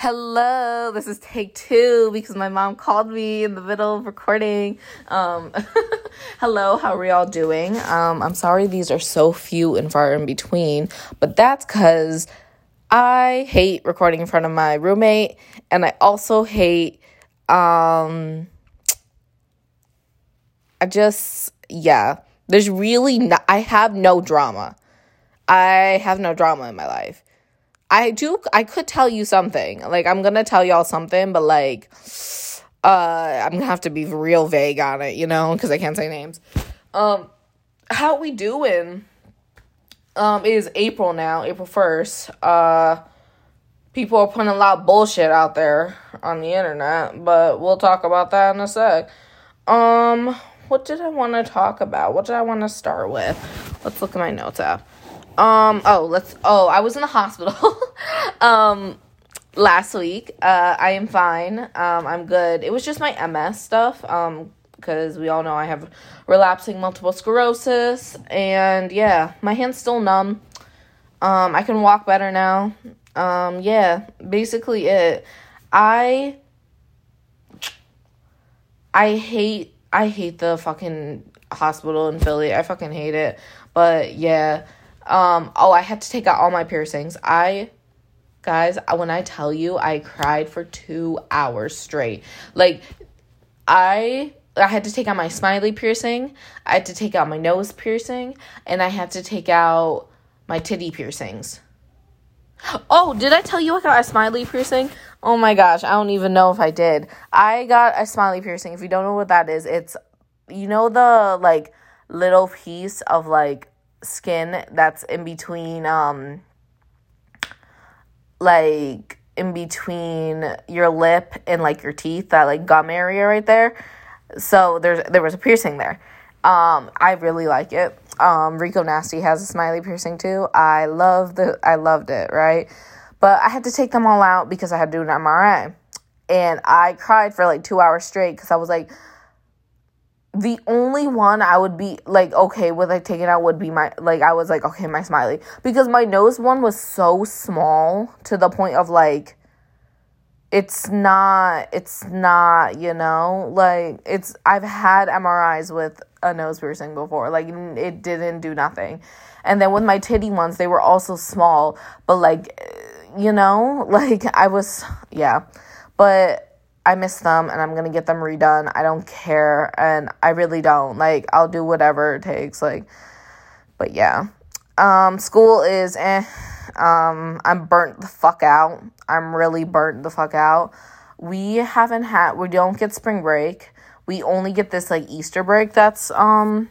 Hello, this is take two because my mom called me in the middle of recording. Um, hello, how are we all doing? Um, I'm sorry these are so few and far in between, but that's because I hate recording in front of my roommate, and I also hate, um, I just, yeah, there's really, no, I have no drama. I have no drama in my life. I do I could tell you something. Like I'm gonna tell y'all something, but like uh I'm gonna have to be real vague on it, you know, because I can't say names. Um how we doing? Um it is April now, April first. Uh people are putting a lot of bullshit out there on the internet, but we'll talk about that in a sec. Um what did I want to talk about? What did I want to start with? Let's look at my notes app. Um. Oh, let's. Oh, I was in the hospital. um, last week. Uh, I am fine. Um, I'm good. It was just my MS stuff. Um, because we all know I have relapsing multiple sclerosis, and yeah, my hand's still numb. Um, I can walk better now. Um, yeah, basically it. I. I hate. I hate the fucking hospital in Philly. I fucking hate it. But yeah um, oh, I had to take out all my piercings. I, guys, when I tell you, I cried for two hours straight. Like, I I had to take out my smiley piercing, I had to take out my nose piercing, and I had to take out my titty piercings. Oh, did I tell you I got a smiley piercing? Oh my gosh, I don't even know if I did. I got a smiley piercing. If you don't know what that is, it's you know the like little piece of like skin that's in between um like in between your lip and like your teeth that like gum area right there. So there's there was a piercing there. Um i really like it. Um rico nasty has a smiley piercing too. I love the i loved it right? But i had to take them all out because i had to do an mri and i cried for like two hours straight because i was like the only one I would be like okay with like taking out would be my like I was like okay my smiley. Because my nose one was so small to the point of like it's not it's not you know? Like it's I've had MRIs with a nose piercing before. Like it didn't do nothing. And then with my titty ones they were also small. But like eh, you know? Like I was yeah. But I miss them and I'm gonna get them redone. I don't care and I really don't. Like I'll do whatever it takes. Like but yeah. Um school is eh. Um I'm burnt the fuck out. I'm really burnt the fuck out. We haven't had we don't get spring break. We only get this like Easter break that's um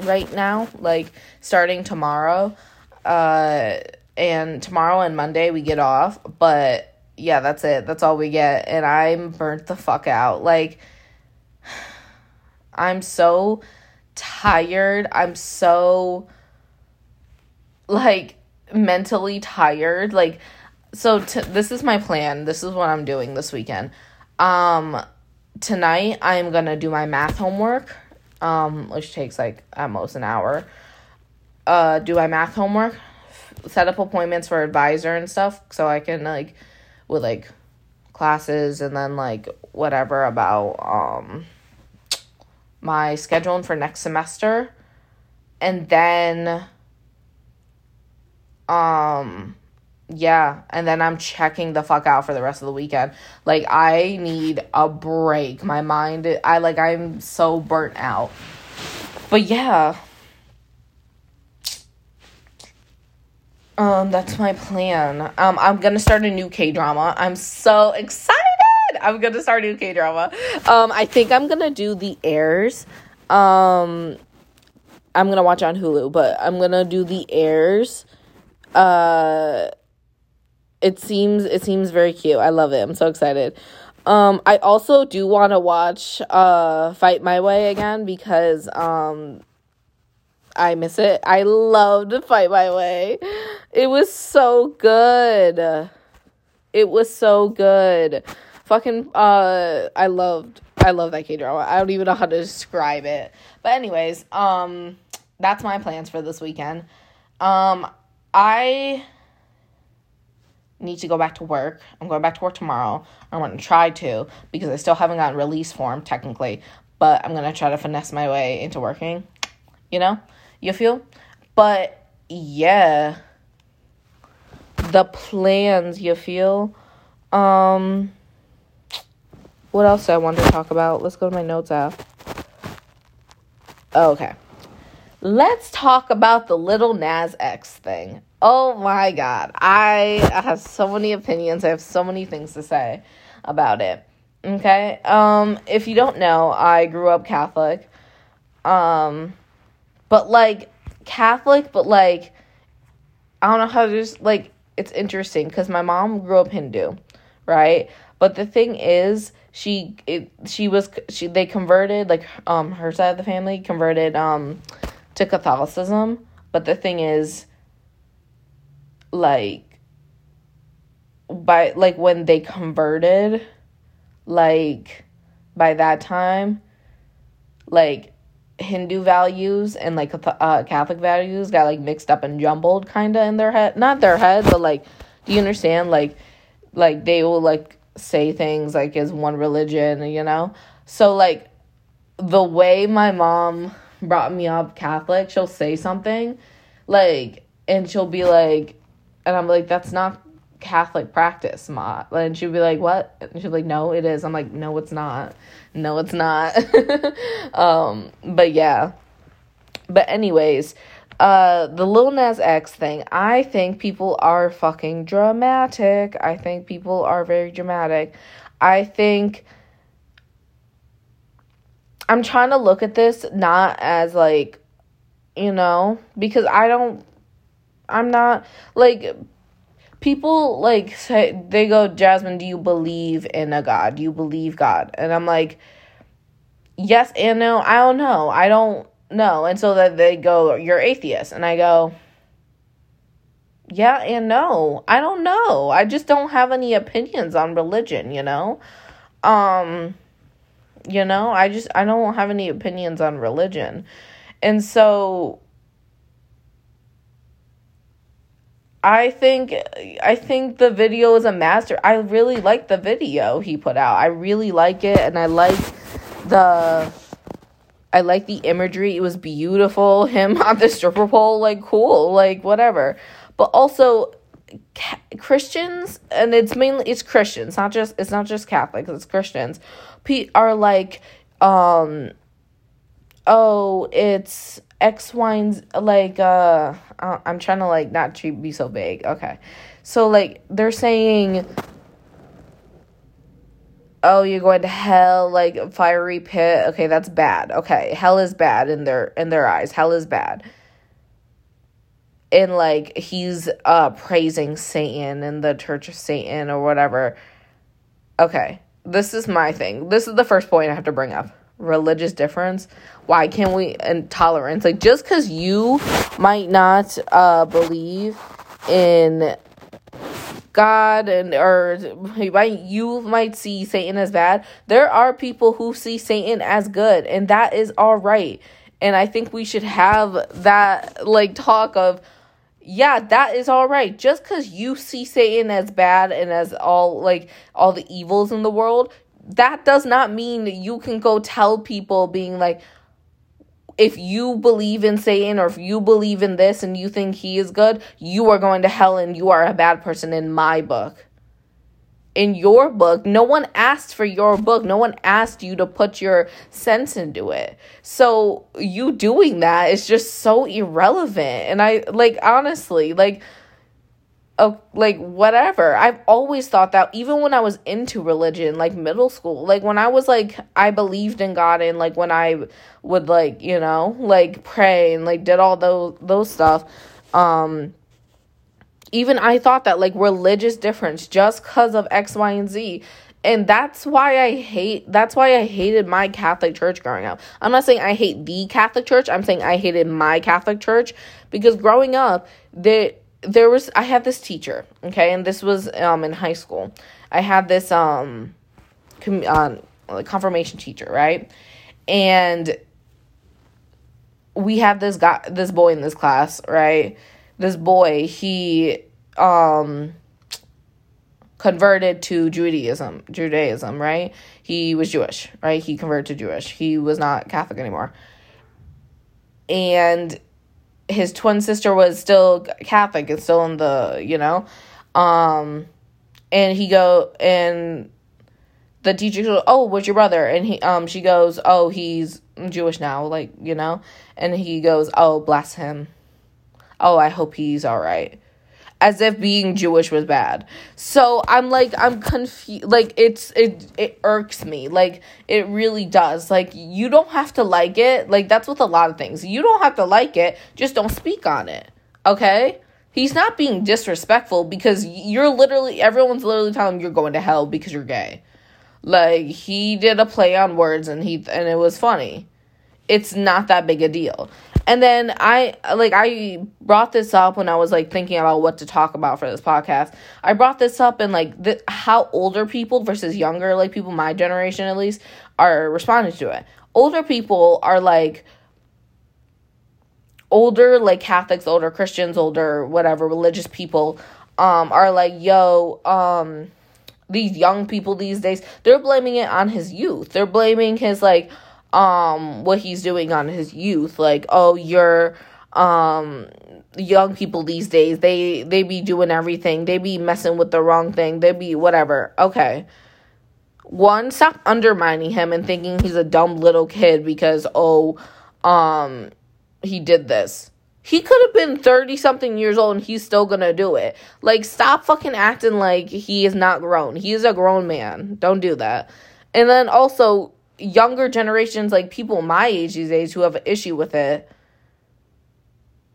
right now, like starting tomorrow. Uh and tomorrow and Monday we get off, but yeah, that's it. That's all we get. And I'm burnt the fuck out. Like, I'm so tired. I'm so, like, mentally tired. Like, so t- this is my plan. This is what I'm doing this weekend. Um, tonight I'm gonna do my math homework, um, which takes like at most an hour. Uh, do my math homework, set up appointments for advisor and stuff, so I can like with like classes and then like whatever about um my scheduling for next semester. And then um yeah and then i'm checking the fuck out for the rest of the weekend. Like i need a break. My mind i like i'm so burnt out. But yeah Um, that's my plan. Um, I'm gonna start a new K drama. I'm so excited. I'm gonna start a new K drama. Um, I think I'm gonna do the Heirs. Um, I'm gonna watch on Hulu, but I'm gonna do the Heirs. Uh, it seems it seems very cute. I love it. I'm so excited. Um, I also do want to watch uh Fight My Way again because um I miss it. I loved Fight My Way. It was so good. It was so good. Fucking uh I loved I love that K drama. I don't even know how to describe it. But anyways, um that's my plans for this weekend. Um I need to go back to work. I'm going back to work tomorrow. I'm going to try to because I still haven't gotten release form technically, but I'm going to try to finesse my way into working. You know? You feel? But yeah. The plans, you feel? Um what else do I want to talk about? Let's go to my notes app. Okay. Let's talk about the Lil Nas X thing. Oh my god. I have so many opinions. I have so many things to say about it. Okay? Um if you don't know, I grew up Catholic. Um but like Catholic, but like I don't know how to just like it's interesting cuz my mom grew up Hindu, right? But the thing is, she it, she was she they converted like um her side of the family converted um to Catholicism, but the thing is like by like when they converted like by that time like hindu values and like uh, catholic values got like mixed up and jumbled kind of in their head not their head but like do you understand? Like like they will like say things like as one religion you know? So like the way my mom brought me up catholic she'll say something like and she'll be like and I'm like, that's not Catholic practice, Ma. And she'd be like, what? And she'd be like, no, it is. I'm like, no, it's not. No, it's not. um, but yeah. But anyways, uh, the Lil Nas X thing, I think people are fucking dramatic. I think people are very dramatic. I think I'm trying to look at this not as like, you know, because I don't I'm not like people like say they go Jasmine, do you believe in a god? Do you believe God? And I'm like yes and no. I don't know. I don't know. And so that they go you're atheist and I go yeah and no. I don't know. I just don't have any opinions on religion, you know? Um you know, I just I don't have any opinions on religion. And so I think I think the video is a master. I really like the video he put out. I really like it and I like the I like the imagery. It was beautiful. Him on the stripper pole like cool, like whatever. But also Christians and it's mainly it's Christians, not just it's not just Catholics, it's Christians. Are like um oh, it's X, Y, like, uh, I'm trying to, like, not be so vague. Okay. So, like, they're saying, oh, you're going to hell, like, fiery pit. Okay, that's bad. Okay, hell is bad in their, in their eyes. Hell is bad. And, like, he's, uh, praising Satan and the Church of Satan or whatever. Okay, this is my thing. This is the first point I have to bring up religious difference why can't we and tolerance? Like just because you might not uh believe in god and or you might see satan as bad. There are people who see satan as good and that is all right. And i think we should have that like talk of yeah, that is all right. Just because you see Satan as bad and as all like all the evils in the world, that does not mean you can go tell people being like if you believe in Satan or if you believe in this and you think he is good, you are going to hell and you are a bad person in my book. In your book, no one asked for your book. No one asked you to put your sense into it. So, you doing that is just so irrelevant. And I like honestly, like oh, like whatever. I've always thought that even when I was into religion, like middle school, like when I was like I believed in God and like when I would like, you know, like pray and like did all those those stuff, um even I thought that like religious difference just cuz of X, Y, and Z. And that's why I hate that's why I hated my Catholic church growing up. I'm not saying I hate the Catholic church, I'm saying I hated my Catholic church because growing up, there there was I had this teacher, okay, and this was um in high school. I had this um com- uh, confirmation teacher, right? And we had this guy this boy in this class, right? This boy, he um converted to Judaism, Judaism, right? He was Jewish, right? He converted to Jewish. He was not Catholic anymore. And his twin sister was still Catholic and still in the, you know, um and he go and the teacher goes, "Oh, what's your brother?" And he um she goes, "Oh, he's Jewish now, like, you know." And he goes, "Oh, bless him." Oh, I hope he's all right. As if being Jewish was bad. So I'm like I'm confused like it's it it irks me. Like it really does. Like you don't have to like it. Like that's with a lot of things. You don't have to like it. Just don't speak on it. Okay? He's not being disrespectful because you're literally everyone's literally telling him you're going to hell because you're gay. Like he did a play on words and he and it was funny. It's not that big a deal. And then I like I brought this up when I was like thinking about what to talk about for this podcast. I brought this up and like the, how older people versus younger like people my generation at least are responding to it. Older people are like older like Catholics, older Christians, older whatever religious people um are like yo um these young people these days they're blaming it on his youth they're blaming his like um what he's doing on his youth like oh you're um young people these days they they be doing everything they be messing with the wrong thing they be whatever okay one stop undermining him and thinking he's a dumb little kid because oh um he did this he could have been 30 something years old and he's still gonna do it. Like, stop fucking acting like he is not grown. He is a grown man. Don't do that. And then also, younger generations, like people my age these days who have an issue with it,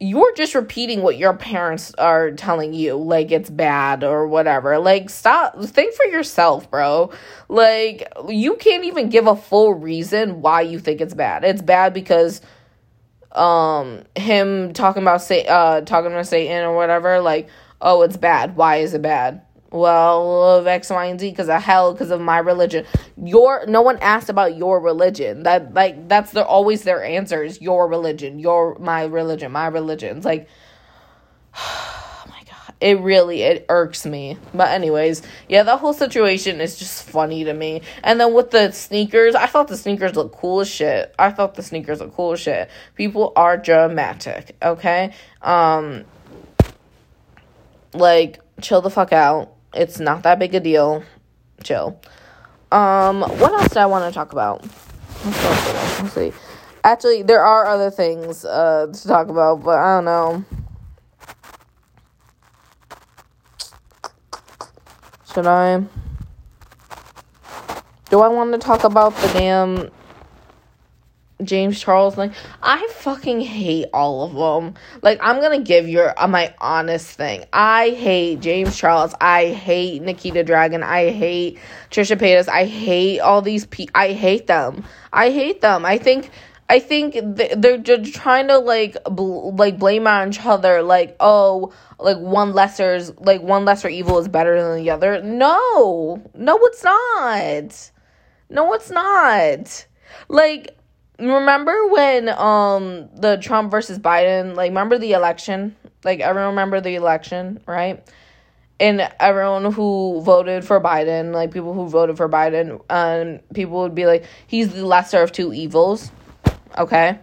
you're just repeating what your parents are telling you, like it's bad or whatever. Like, stop, think for yourself, bro. Like, you can't even give a full reason why you think it's bad. It's bad because um him talking about say uh talking about Satan or whatever, like, oh, it's bad. Why is it bad? Well, of X, Y, and Z because of hell, because of my religion. Your no one asked about your religion. That like that's their always their answers. Your religion, your my religion, my religion's like my god. it really it irks me but anyways yeah the whole situation is just funny to me and then with the sneakers i thought the sneakers look cool as shit i thought the sneakers look cool as shit people are dramatic okay um like chill the fuck out it's not that big a deal. Chill. Um what else do i want to talk about? Let's, see. Actually there are other things uh to talk about but i don't know. Should I? Do I want to talk about the damn James Charles Like, I fucking hate all of them. Like, I'm gonna give your uh, my honest thing. I hate James Charles. I hate Nikita Dragun. I hate Trisha Paytas. I hate all these people. I hate them. I hate them. I think I think they're just trying to like bl- like blame on each other. Like, oh, like one lesser's like one lesser evil is better than the other. No, no, it's not. No, it's not. Like, remember when um the Trump versus Biden? Like, remember the election? Like, everyone remember the election, right? and everyone who voted for Biden, like people who voted for Biden, um, people would be like, he's the lesser of two evils. Okay.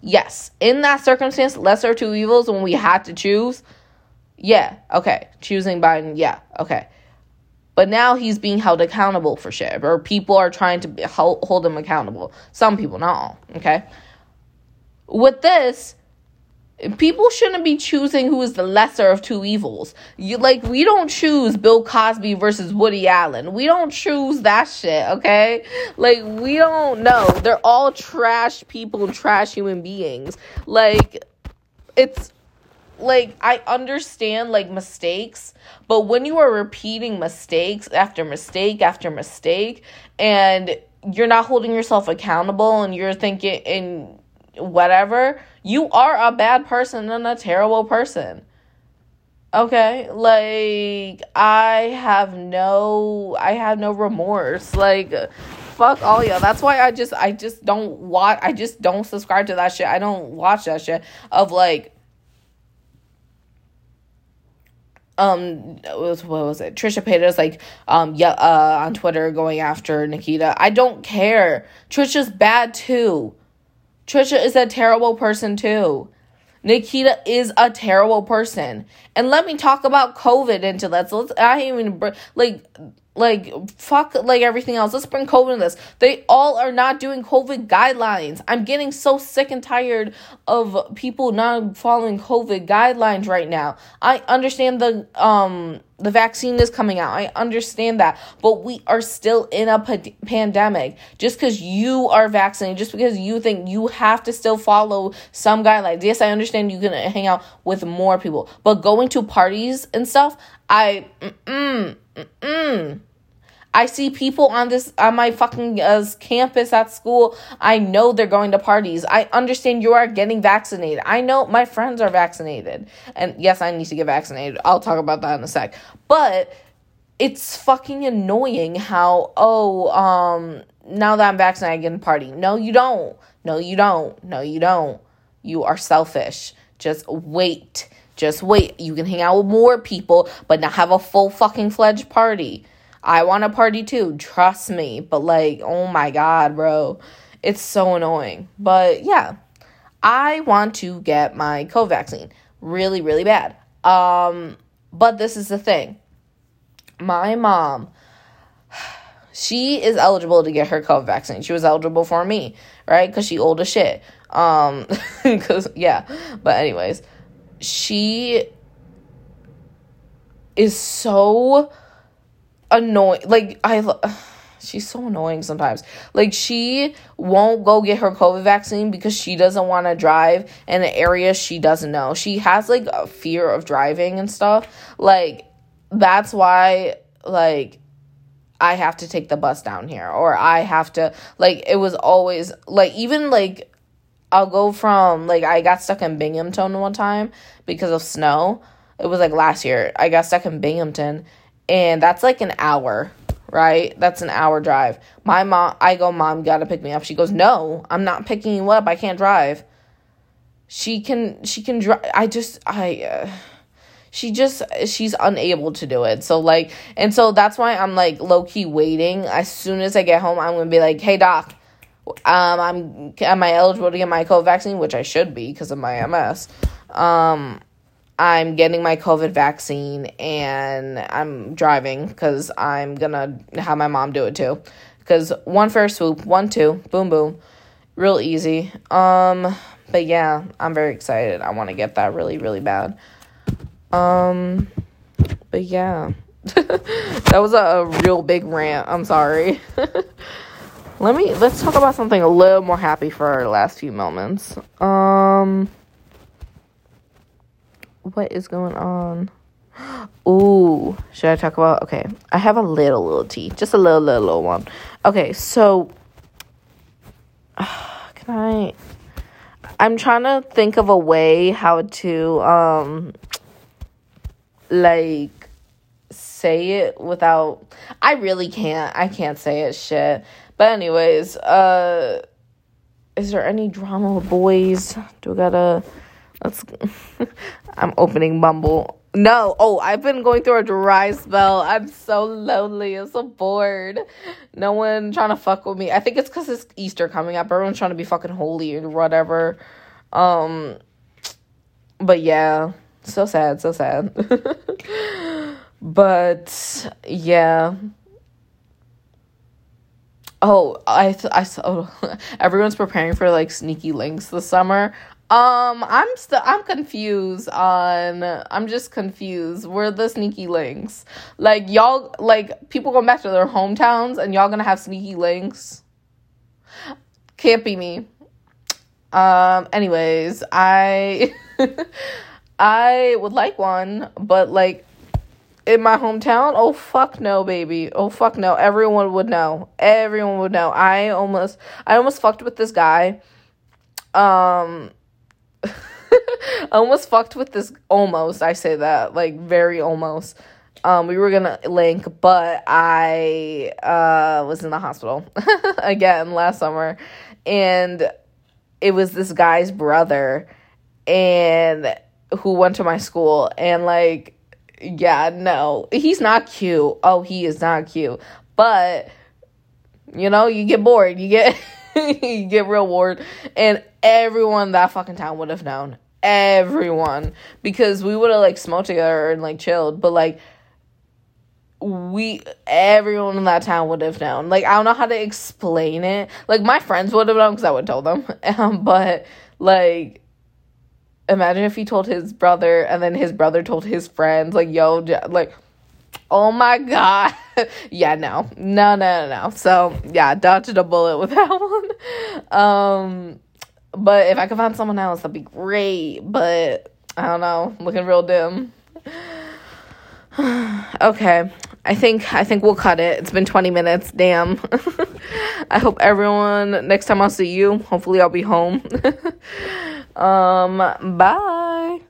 Yes. In that circumstance, lesser of two evils when we had to choose. Yeah. Okay. Choosing Biden. Yeah. Okay. But now he's being held accountable for shit, or people are trying to hold him accountable. Some people, not all. Okay. With this, people shouldn't be choosing who is the lesser of two evils. You like we don't choose Bill Cosby versus Woody Allen. We don't choose that shit, okay? Like we don't know. They're all trash people and trash human beings. Like it's like I understand like mistakes, but when you are repeating mistakes after mistake after mistake and you're not holding yourself accountable and you're thinking and whatever, you are a bad person and a terrible person. Okay? Like I have no I have no remorse. Like fuck all y'all. That's why I just I just don't watch I just don't subscribe to that shit. I don't watch that shit of like um what was it? Trisha paytas like um yeah uh on twitter going after nikita. I don't care. Trisha's bad too. Trisha is a terrible person too. Nikita is a terrible person. And let me talk about covid into that let's i even like like fuck like everything else. Let's bring covid in this. They all are not doing covid guidelines. I'm getting so sick and tired of people not following covid guidelines right now. I understand the um the vaccine is coming out. I understand that. But we are still in a p- pandemic. Just because you are vaccinated just because you think you have to still follow some guidelines yes i understand you can hang out with more people. But going to parties and stuff i mm-mm, Mm-mm. I see people on this on my fucking uh, campus at school. I know they're going to parties. I understand you are getting vaccinated. I know my friends are vaccinated. And yes, I need to get vaccinated. I'll talk about that in a sec. But it's fucking annoying how oh um now that I'm vaccinated I in party. No, you don't. No, you don't. No, you don't. You are selfish. Just wait. Just wait. You can hang out with more people, but not have a full fucking fledged party. I want a party too, trust me. But like, oh my god, bro. It's so annoying. But yeah. I want to get my COVID vaccine really, really bad. Um, but this is the thing. My mom, she is eligible to get her COVID vaccine. She was eligible for me, right? Because she old as shit. Um, because yeah. But anyways, she is so annoying. Like I she's so annoying sometimes. Like she won't go get her COVID vaccine because she doesn't want to drive in an area she doesn't know. She has like a fear of driving and stuff. Like that's why like I have to take the bus down here or I have to like it was always like even like I'll go from like I got stuck in Binghamton one time because of snow. It was like last year. I got stuck in Binghamton and that's like an hour right? That's an hour drive. My mom i go mom gotta pick me up. She goes no i'm not picking you up. I can't drive. She can she can drive i just i uh, she just she's unable to do it. So like and so that's why i'm like low-key waiting. As soon as i get home i'm gonna be like hey doc um i'm am i eligible to get my covid vaccine? Which i should be because of my ms um I'm getting my COVID vaccine and I'm driving because I'm gonna have my mom do it too. Because one first swoop, one, two, boom, boom. Real easy. Um, but yeah, I'm very excited. I want to get that really, really bad. Um, but yeah. that was a, a real big rant. I'm sorry. Let me let's talk about something a little more happy for our last few moments. Um what is going on? Ooh, should I talk about? Okay, I have a little little tea, just a little little, little one. Okay, so can I? I'm trying to think of a way how to um like say it without I really can't. I can't say it shit. But anyways, uh is there any drama with boys? Do we gotta Let's. I'm opening Bumble. No. Oh, I've been going through a dry spell. I'm so lonely. I'm so bored. No one trying to fuck with me. I think it's because it's Easter coming up. Everyone's trying to be fucking holy or whatever. Um. But yeah, so sad. So sad. but yeah. Oh, I th- I saw oh, everyone's preparing for like sneaky links this summer. Um, I'm still I'm confused on I'm just confused. We're the sneaky links? Like y'all like people going back to their hometowns and y'all gonna have sneaky links. Can't be me. Um anyways, I I would like one, but like in my hometown, oh fuck no, baby. Oh fuck no. Everyone would know. Everyone would know. I almost I almost fucked with this guy. Um I almost fucked with this almost. I say that like very almost. Um, we were gonna link, but I uh was in the hospital again last summer, and it was this guy's brother, and who went to my school, and like yeah, no, he's not cute. Oh, he is not cute. But you know, you get bored. You get get bored, and everyone that fucking town would have known. Everyone, because we would have like smoked together and like chilled, but like we everyone in that town would have known. Like I don't know how to explain it. Like my friends would have known because I would tell them. Um, but like imagine if he told his brother and then his brother told his friends like yo like oh my god. Yeah no. No no no no. So yeah dodged a bullet with that one. Um but if i could find someone else that'd be great. But i don't know. Looking real dim. Okay. I think i think we'll cut it. It's been 20 minutes. Damn. I hope everyone next time i'll see you hopefully i'll be home. Um bye